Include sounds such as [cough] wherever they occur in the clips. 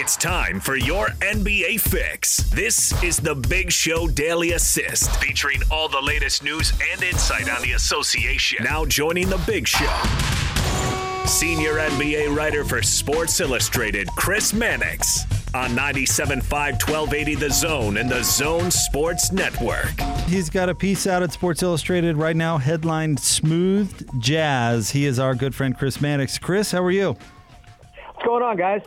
It's time for your NBA fix. This is the Big Show Daily Assist, featuring all the latest news and insight on the association. Now joining the Big Show, senior NBA writer for Sports Illustrated, Chris Mannix, on 97.5 1280 The Zone and the Zone Sports Network. He's got a piece out at Sports Illustrated right now, headlined Smooth Jazz. He is our good friend Chris Mannix. Chris, how are you? What's going on, guys?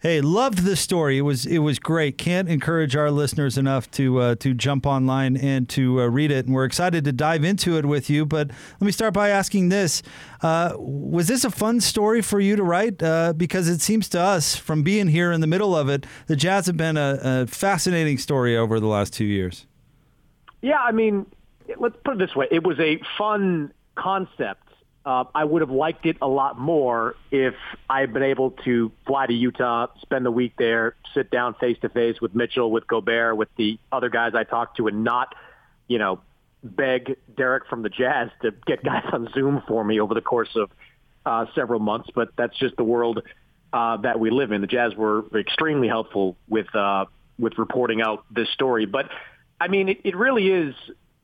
Hey, loved the story. It was it was great. Can't encourage our listeners enough to uh, to jump online and to uh, read it. And we're excited to dive into it with you. But let me start by asking this: uh, Was this a fun story for you to write? Uh, because it seems to us, from being here in the middle of it, the Jazz have been a, a fascinating story over the last two years. Yeah, I mean, let's put it this way: it was a fun concept uh, I would have liked it a lot more if I had been able to fly to Utah, spend the week there, sit down face to face with Mitchell, with Gobert, with the other guys I talked to, and not, you know, beg Derek from the Jazz to get guys on Zoom for me over the course of uh, several months. But that's just the world uh, that we live in. The Jazz were extremely helpful with uh, with reporting out this story, but I mean, it, it really is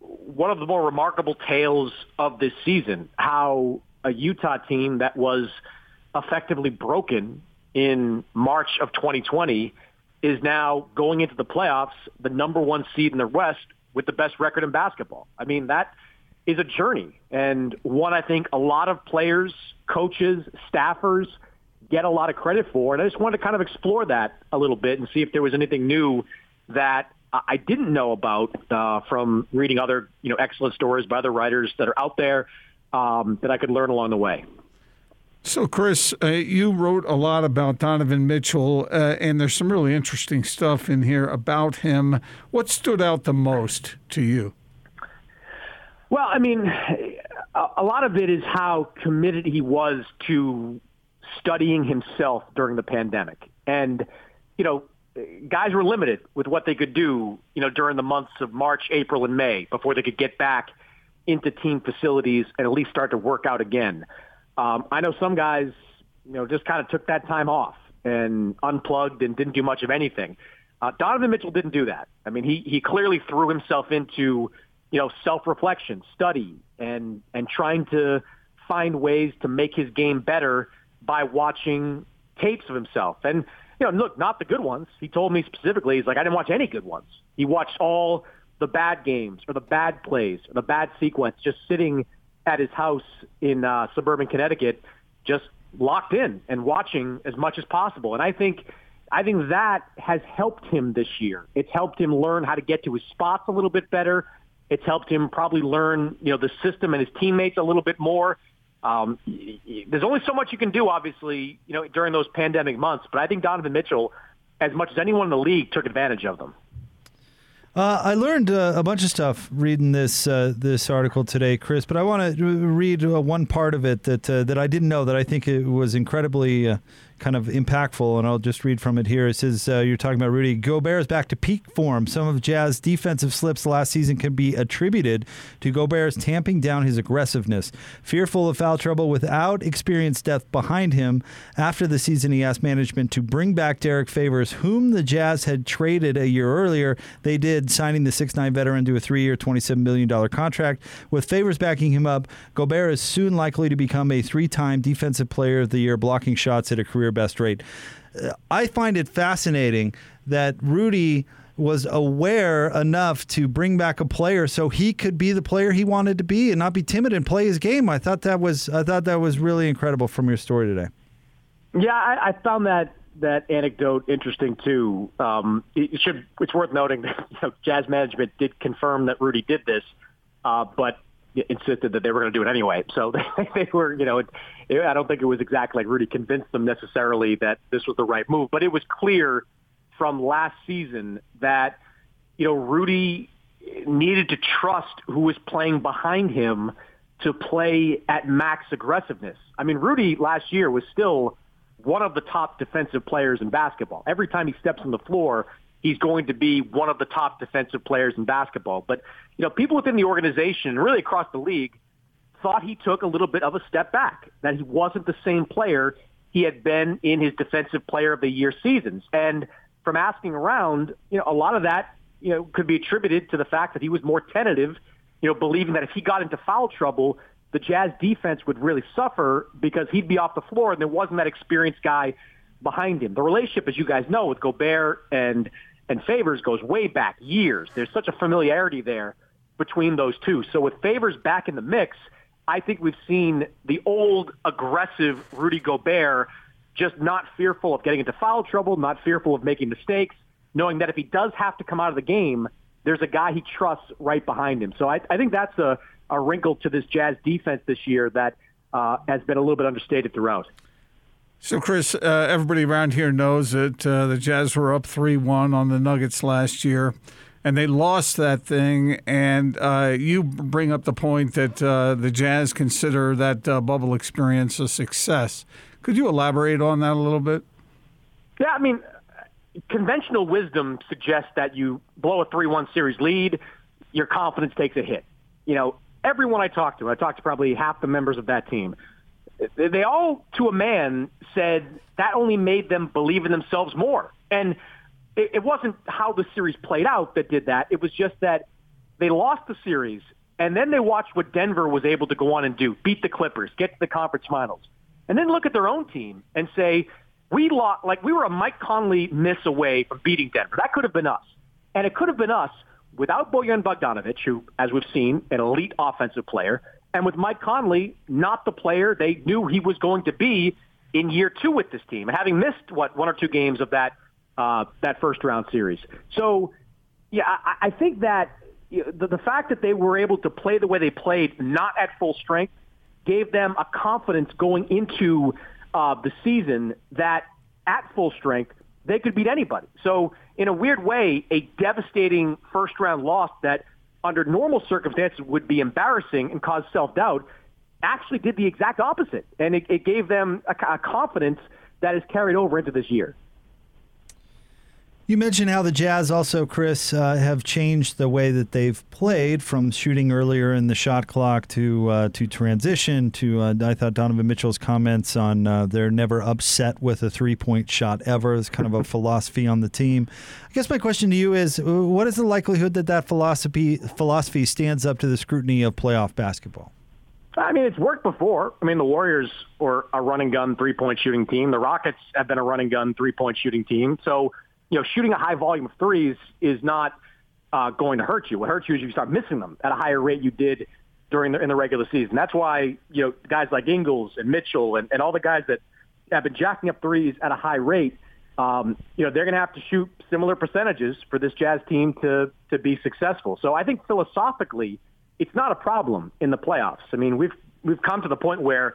one of the more remarkable tales of this season, how a Utah team that was effectively broken in March of 2020 is now going into the playoffs, the number one seed in the West with the best record in basketball. I mean, that is a journey and one I think a lot of players, coaches, staffers get a lot of credit for. And I just wanted to kind of explore that a little bit and see if there was anything new that I didn't know about uh, from reading other, you know, excellent stories by other writers that are out there um, that I could learn along the way. So, Chris, uh, you wrote a lot about Donovan Mitchell, uh, and there's some really interesting stuff in here about him. What stood out the most to you? Well, I mean, a lot of it is how committed he was to studying himself during the pandemic. And, you know, guys were limited with what they could do, you know, during the months of March, April, and May before they could get back into team facilities and at least start to work out again. Um, I know some guys, you know, just kind of took that time off and unplugged and didn't do much of anything. Uh, Donovan Mitchell didn't do that. I mean, he he clearly threw himself into, you know, self-reflection, study, and and trying to find ways to make his game better by watching tapes of himself. And you know, look, not the good ones. He told me specifically, he's like, I didn't watch any good ones. He watched all the bad games or the bad plays or the bad sequence just sitting at his house in uh, suburban Connecticut, just locked in and watching as much as possible. And I think, I think that has helped him this year. It's helped him learn how to get to his spots a little bit better. It's helped him probably learn, you know, the system and his teammates a little bit more um, there's only so much you can do, obviously, you know, during those pandemic months. But I think Donovan Mitchell, as much as anyone in the league, took advantage of them. Uh, I learned uh, a bunch of stuff reading this uh, this article today, Chris. But I want to read uh, one part of it that uh, that I didn't know that I think it was incredibly uh, kind of impactful, and I'll just read from it here. It says, uh, You're talking about Rudy Gobert is back to peak form. Some of Jazz defensive slips last season can be attributed to Gobert's tamping down his aggressiveness. Fearful of foul trouble without experienced depth behind him, after the season, he asked management to bring back Derrick Favors, whom the Jazz had traded a year earlier. They did, signing the 6'9 veteran to a three year, $27 million contract. With Favors backing him up, Gobert is soon likely to become a three time Defensive Player of the Year, blocking shots at a career best rate. Uh, I find it fascinating that Rudy was aware enough to bring back a player so he could be the player he wanted to be and not be timid and play his game. I thought that was I thought that was really incredible from your story today. Yeah, I, I found that that anecdote interesting too. Um, it should it's worth noting that [laughs] you know, Jazz management did confirm that Rudy did this, uh, but insisted that they were going to do it anyway. So they, [laughs] they were, you know, it, it, I don't think it was exactly like Rudy convinced them necessarily that this was the right move, but it was clear from last season that, you know, Rudy needed to trust who was playing behind him to play at max aggressiveness. I mean, Rudy last year was still one of the top defensive players in basketball. Every time he steps on the floor, he's going to be one of the top defensive players in basketball. But, you know, people within the organization, really across the league, thought he took a little bit of a step back, that he wasn't the same player he had been in his defensive player of the year seasons. And from asking around, you know, a lot of that, you know, could be attributed to the fact that he was more tentative, you know, believing that if he got into foul trouble, the Jazz defense would really suffer because he'd be off the floor and there wasn't that experienced guy behind him. The relationship, as you guys know, with Gobert and and Favors goes way back years. There's such a familiarity there between those two. So with Favors back in the mix, I think we've seen the old aggressive Rudy Gobert just not fearful of getting into foul trouble, not fearful of making mistakes, knowing that if he does have to come out of the game, there's a guy he trusts right behind him. So I, I think that's a, a wrinkle to this Jazz defense this year that uh, has been a little bit understated throughout. So, Chris, uh, everybody around here knows that uh, the Jazz were up 3 1 on the Nuggets last year, and they lost that thing. And uh, you bring up the point that uh, the Jazz consider that uh, bubble experience a success. Could you elaborate on that a little bit? Yeah, I mean, conventional wisdom suggests that you blow a 3 1 series lead, your confidence takes a hit. You know, everyone I talked to, I talked to probably half the members of that team they all, to a man, said that only made them believe in themselves more. And it, it wasn't how the series played out that did that. It was just that they lost the series, and then they watched what Denver was able to go on and do, beat the Clippers, get to the conference finals, and then look at their own team and say, we lost, like we were a Mike Conley miss away from beating Denver. That could have been us. And it could have been us without Bojan Bogdanovic, who, as we've seen, an elite offensive player, and with Mike Conley, not the player they knew he was going to be in year two with this team, having missed what one or two games of that uh, that first round series. So, yeah, I, I think that the, the fact that they were able to play the way they played, not at full strength, gave them a confidence going into uh, the season that at full strength they could beat anybody. So, in a weird way, a devastating first round loss that under normal circumstances would be embarrassing and cause self-doubt actually did the exact opposite. And it, it gave them a, a confidence that is carried over into this year. You mentioned how the Jazz also, Chris, uh, have changed the way that they've played from shooting earlier in the shot clock to uh, to transition to. Uh, I thought Donovan Mitchell's comments on uh, they're never upset with a three point shot ever is kind of a [laughs] philosophy on the team. I guess my question to you is, what is the likelihood that that philosophy philosophy stands up to the scrutiny of playoff basketball? I mean, it's worked before. I mean, the Warriors were a run and gun three point shooting team. The Rockets have been a run and gun three point shooting team. So you know, shooting a high volume of threes is not uh, going to hurt you. What hurts you is if you start missing them at a higher rate you did during the in the regular season. That's why you know guys like Ingles and Mitchell and, and all the guys that have been jacking up threes at a high rate. Um, you know they're going to have to shoot similar percentages for this Jazz team to to be successful. So I think philosophically, it's not a problem in the playoffs. I mean we've we've come to the point where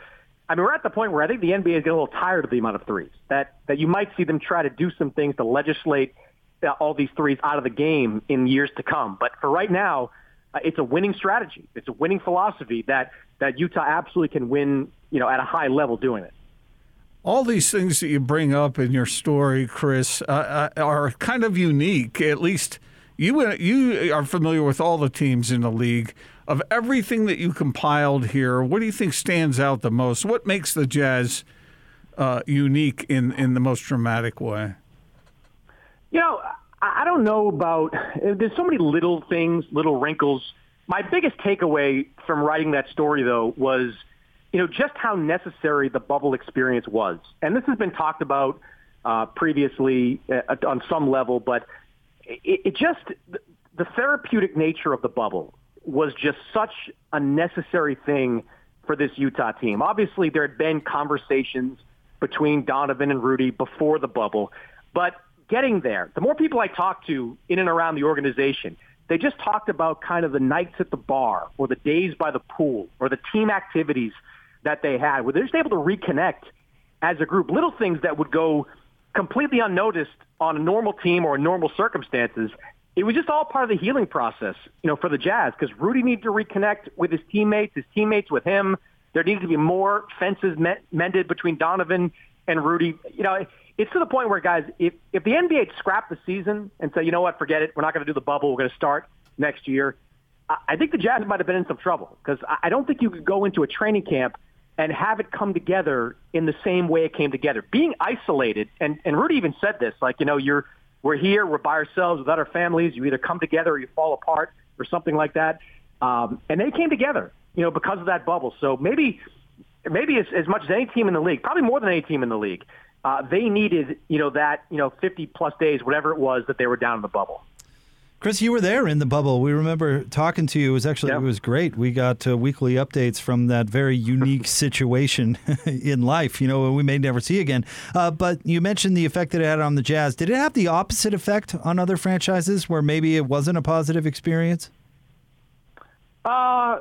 I mean, we're at the point where I think the NBA is getting a little tired of the amount of threes. That that you might see them try to do some things to legislate uh, all these threes out of the game in years to come. But for right now, uh, it's a winning strategy. It's a winning philosophy that that Utah absolutely can win. You know, at a high level doing it. All these things that you bring up in your story, Chris, uh, uh are kind of unique. At least you you are familiar with all the teams in the league of everything that you compiled here, what do you think stands out the most? What makes the Jazz uh, unique in, in the most dramatic way? You know, I don't know about. There's so many little things, little wrinkles. My biggest takeaway from writing that story, though, was you know just how necessary the bubble experience was, and this has been talked about uh, previously uh, on some level, but it, it just the therapeutic nature of the bubble was just such a necessary thing for this Utah team. Obviously, there had been conversations between Donovan and Rudy before the bubble, but getting there, the more people I talked to in and around the organization, they just talked about kind of the nights at the bar or the days by the pool or the team activities that they had where they're just able to reconnect as a group. Little things that would go completely unnoticed on a normal team or in normal circumstances it was just all part of the healing process, you know, for the Jazz because Rudy needed to reconnect with his teammates, his teammates with him. There needed to be more fences mended between Donovan and Rudy. You know, it's to the point where guys, if if the NBA scrapped the season and said, you know what, forget it, we're not going to do the bubble, we're going to start next year. I think the Jazz might have been in some trouble because I don't think you could go into a training camp and have it come together in the same way it came together. Being isolated, and, and Rudy even said this, like, you know, you're, we're here, we're by ourselves without our families. You either come together or you fall apart or something like that. Um, and they came together, you know, because of that bubble. So maybe, maybe as, as much as any team in the league, probably more than any team in the league, uh, they needed, you know, that, you know, 50 plus days, whatever it was that they were down in the bubble. Chris, you were there in the bubble. We remember talking to you. It was actually yep. it was great. We got uh, weekly updates from that very unique [laughs] situation [laughs] in life. You know, we may never see again. Uh, but you mentioned the effect that it had on the Jazz. Did it have the opposite effect on other franchises, where maybe it wasn't a positive experience? Uh,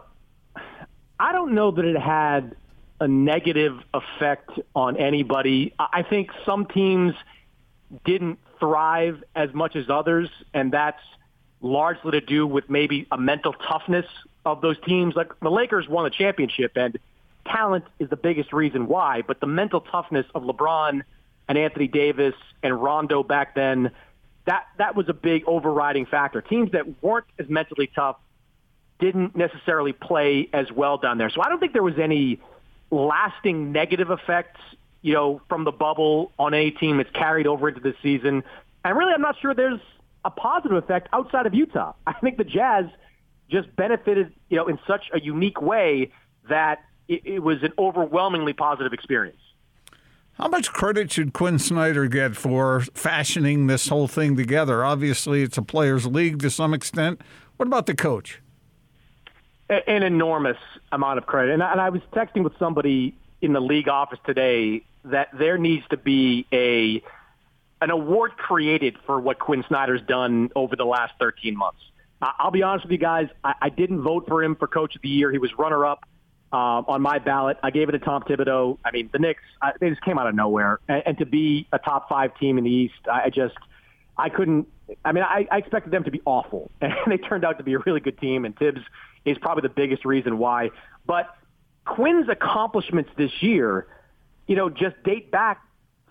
I don't know that it had a negative effect on anybody. I think some teams didn't thrive as much as others, and that's largely to do with maybe a mental toughness of those teams. Like the Lakers won the championship, and talent is the biggest reason why. But the mental toughness of LeBron and Anthony Davis and Rondo back then, that that was a big overriding factor. Teams that weren't as mentally tough didn't necessarily play as well down there. So I don't think there was any lasting negative effects, you know, from the bubble on any team that's carried over into the season. And really, I'm not sure there's a positive effect outside of Utah. [laughs] I think the Jazz just benefited, you know, in such a unique way that it, it was an overwhelmingly positive experience. How much credit should Quin Snyder get for fashioning this whole thing together? Obviously, it's a players' league to some extent. What about the coach? An enormous amount of credit. And I, and I was texting with somebody in the league office today that there needs to be a an award created for what Quin Snyder's done over the last 13 months. I'll be honest with you guys. I, I didn't vote for him for Coach of the Year. He was runner-up uh, on my ballot. I gave it to Tom Thibodeau. I mean, the Knicks, I, they just came out of nowhere. And, and to be a top five team in the East, I just, I couldn't. I mean, I, I expected them to be awful, [laughs] and they turned out to be a really good team. And Thibs is probably the biggest reason why. But Quin's accomplishments this year, you know, just date back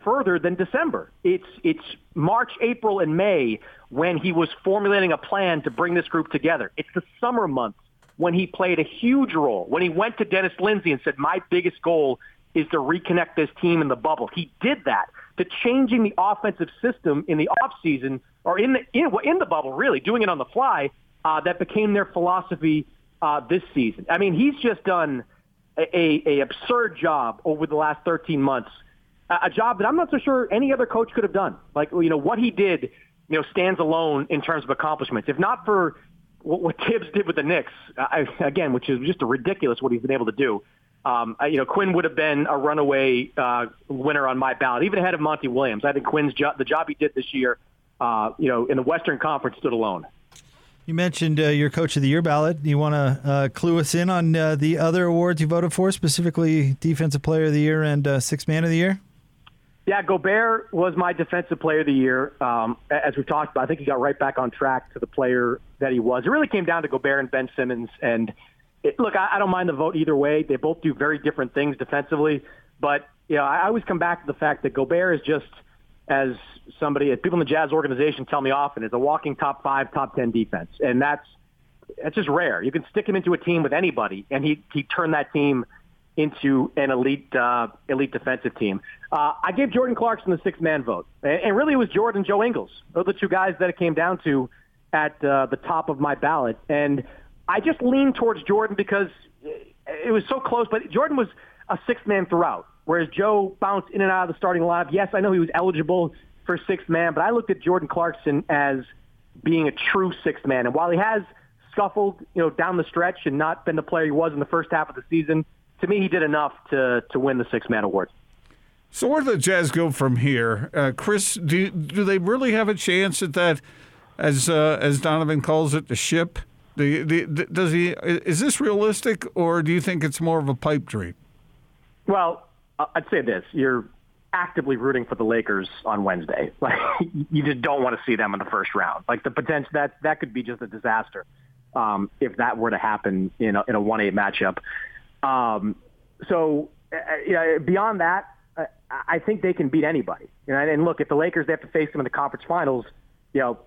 further than December. It's it's March, April, and May when he was formulating a plan to bring this group together. It's the summer months when he played a huge role. When he went to Dennis Lindsey and said, "My biggest goal is to reconnect this team in the bubble." He did that. To changing the offensive system in the offseason or in the in, in the bubble, really doing it on the fly. Uh, that became their philosophy uh, this season. I mean, he's just done a, a absurd job over the last 13 months a job that I'm not so sure any other coach could have done. Like, you know, what he did, you know, stands alone in terms of accomplishments. If not for what, what Thibs did with the Knicks, I, again, which is just ridiculous what he's been able to do. Um, I, you know, Quin would have been a runaway uh, winner on my ballot, even ahead of Monty Williams. I think Quin's job, the job he did this year, uh, you know, in the Western Conference, stood alone. You mentioned uh, your Coach of the Year ballot. Do you want to uh, clue us in on uh, the other awards you voted for, specifically Defensive Player of the Year and uh, Sixth Man of the Year? Yeah, Gobert was my defensive player of the year. Um, as we've talked about, I think he got right back on track to the player that he was. It really came down to Gobert and Ben Simmons. And it, look, I, I don't mind the vote either way. They both do very different things defensively. But, you know, I, I always come back to the fact that Gobert is just, as somebody, as people in the Jazz organization tell me often, is a walking top five, top 10 defense. And that's, that's just rare. You can stick him into a team with anybody, and he, he turned that team – into an elite uh, elite defensive team. Uh, I gave Jordan Clarkson the sixth man vote, and really it was Jordan and Joe Ingles. Those are the two guys that it came down to at uh, the top of my ballot, and I just leaned towards Jordan because it was so close. But Jordan was a sixth man throughout, whereas Joe bounced in and out of the starting lineup. Yes, I know he was eligible for sixth man, but I looked at Jordan Clarkson as being a true sixth man, and while he has scuffled, you know, down the stretch and not been the player he was in the first half of the season to me, he did enough to to win the six man award. So where do the Jazz go from here, uh, Chris? Do do they really have a chance at that, as uh, as Donovan calls it, the ship? The, the, does he is this realistic, or do you think it's more of a pipe dream? Well, I'd say this: you're actively rooting for the Lakers on Wednesday. [laughs] Like you just don't want to see them in the first round. Like the potential that that could be just a disaster um, if that were to happen in a, in a one eight matchup. Um, so, uh, you know, beyond that, uh, I think they can beat anybody. You know, and look, if the Lakers they have to face them in the conference finals, you know,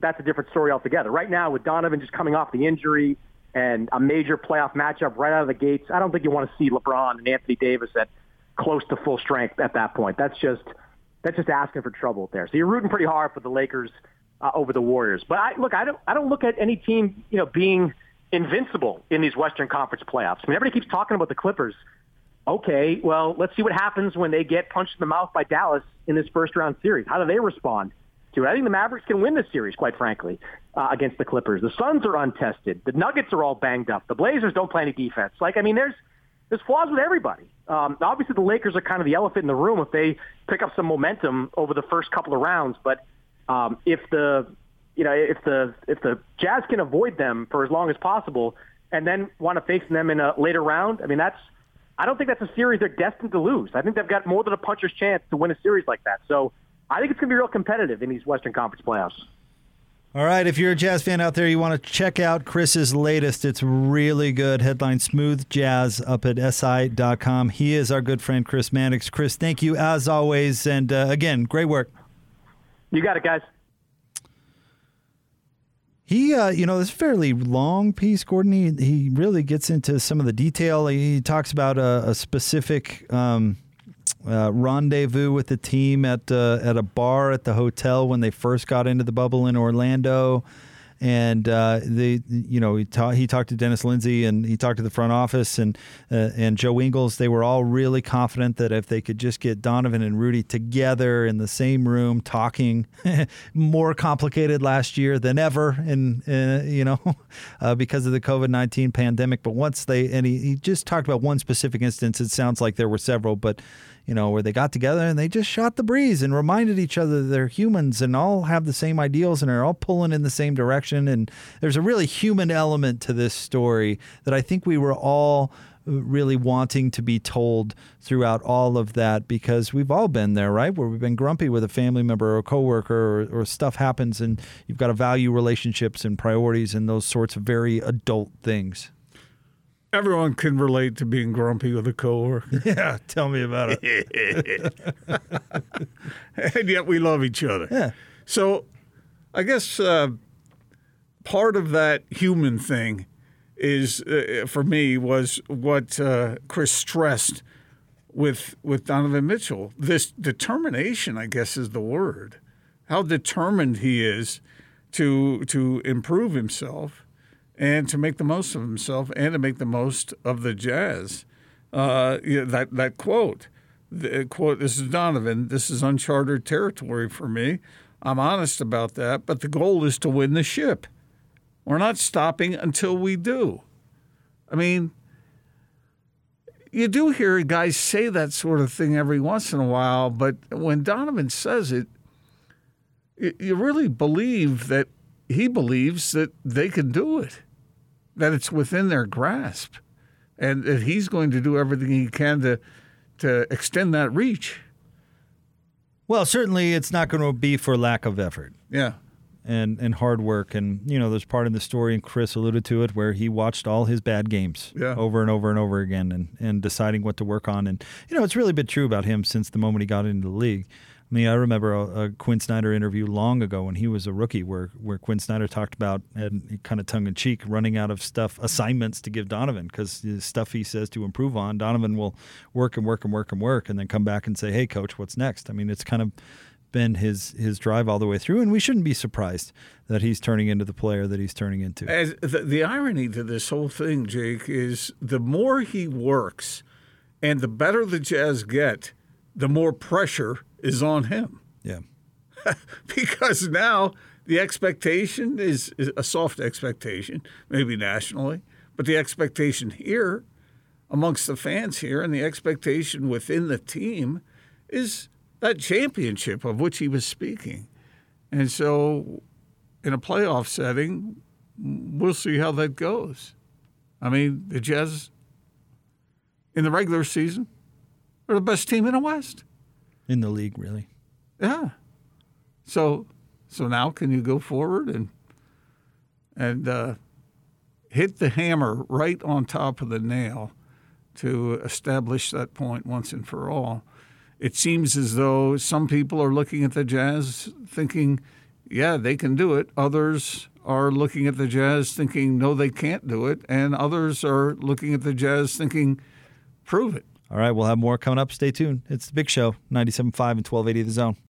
that's a different story altogether. Right now, with Donovan just coming off the injury, and a major playoff matchup right out of the gates. I don't think you want to see LeBron and Anthony Davis at close to full strength at that point. That's just that's just asking for trouble there. So you're rooting pretty hard for the Lakers uh, over the Warriors. But I look, I don't I don't look at any team you know being invincible in these Western Conference playoffs. I mean, everybody keeps talking about the Clippers. Okay, well, let's see what happens when they get punched in the mouth by Dallas in this first round series. How do they respond? to it. I think the Mavericks can win this series, quite frankly, uh, against the Clippers. The Suns are untested. The Nuggets are all banged up. The Blazers don't play any defense. Like, I mean, there's there's flaws with everybody. Um, obviously, the Lakers are kind of the elephant in the room if they pick up some momentum over the first couple of rounds. But um, if the you know if the if the Jazz can avoid them for as long as possible and then want to face them in a later round, I mean that's I don't think that's a series they're destined to lose. I think they've got more than a puncher's chance to win a series like that. So I think it's going to be real competitive in these Western Conference playoffs. All right, if you're a jazz fan out there, you want to check out Chris's latest. It's really good. Headline Smooth Jazz up at SI.com. He is our good friend, Chris Mannix. Chris, thank you as always. And uh, again, great work. You got it, guys. He, uh, you know, this fairly long piece, Gordon. He, he really gets into some of the detail. He talks about a, a specific. Um, uh, rendezvous with the team at uh, at a bar at the hotel when they first got into the bubble in Orlando. And uh, they, you know, he, he talked to Dennis Lindsey and he talked to the front office and uh, and Joe Ingles. They were all really confident that if they could just get Donovan and Rudy together in the same room talking, [laughs] more complicated last year than ever, and uh, you know, [laughs] uh, because of the COVID nineteen pandemic. But once they and he, he just talked about one specific instance. It sounds like there were several, but you know, where they got together and they just shot the breeze and reminded each other they're humans and all have the same ideals and are all pulling in the same direction. And there's a really human element to this story that I think we were all really wanting to be told throughout all of that because we've all been there, right? Where we've been grumpy with a family member or a coworker or, or stuff happens and you've got to value relationships and priorities and those sorts of very adult things. Everyone can relate to being grumpy with a coworker. [laughs] Yeah, tell me about it. [laughs] and yet we love each other. Yeah. So I guess uh, part of that human thing is, uh, for me, was what uh, Chris stressed with with Donovan Mitchell. This determination, I guess, is the word. How determined he is to to improve himself and to make the most of himself and to make the most of the Jazz. Uh, that that quote, the quote. This is Donovan. This is uncharted territory for me. I'm honest about that, but the goal is to win the ship. We're not stopping until we do. I mean, you do hear guys say that sort of thing every once in a while, but when Donovan says it, you really believe that he believes that they can do it, that it's within their grasp, and that he's going to do everything he can to to extend that reach. Well, certainly it's not going to be for lack of effort. Yeah. And, and hard work. And, you know, there's part in the story, and Chris alluded to it, where he watched all his bad games yeah. over and over and over again and, and deciding what to work on. And, you know, it's really been true about him since the moment he got into the league. I mean, I remember a, a, Quin Snyder interview long ago when he was a rookie, where where Quin Snyder talked about and kind of tongue in cheek running out of stuff assignments to give Donovan because the stuff he says to improve on, Donovan will work and work and work and work, and then come back and say, "Hey, coach, what's next?" I mean, it's kind of been his his drive all the way through, and we shouldn't be surprised that he's turning into the player that he's turning into. As the, the irony to this whole thing, Jake, is the more he works, and the better the Jazz get, the more pressure is on him. Yeah. [laughs] because now the expectation is, is, a soft expectation, maybe nationally, but the expectation here amongst the fans here and the expectation within the team is that championship of which he was speaking. And so in a playoff setting, we'll see how that goes. I mean, the Jazz in the regular season are the best team in the West in the league, really. Yeah. So, so now can you go forward and and uh, hit the hammer right on top of the nail to establish that point once and for all? It seems as though some people are looking at the Jazz thinking, yeah, they can do it. Others are looking at the Jazz thinking, no, they can't do it. And others are looking at the Jazz thinking, prove it. All right, we'll have more coming up. Stay tuned. It's the big show, 97.5 and 1280 The Zone.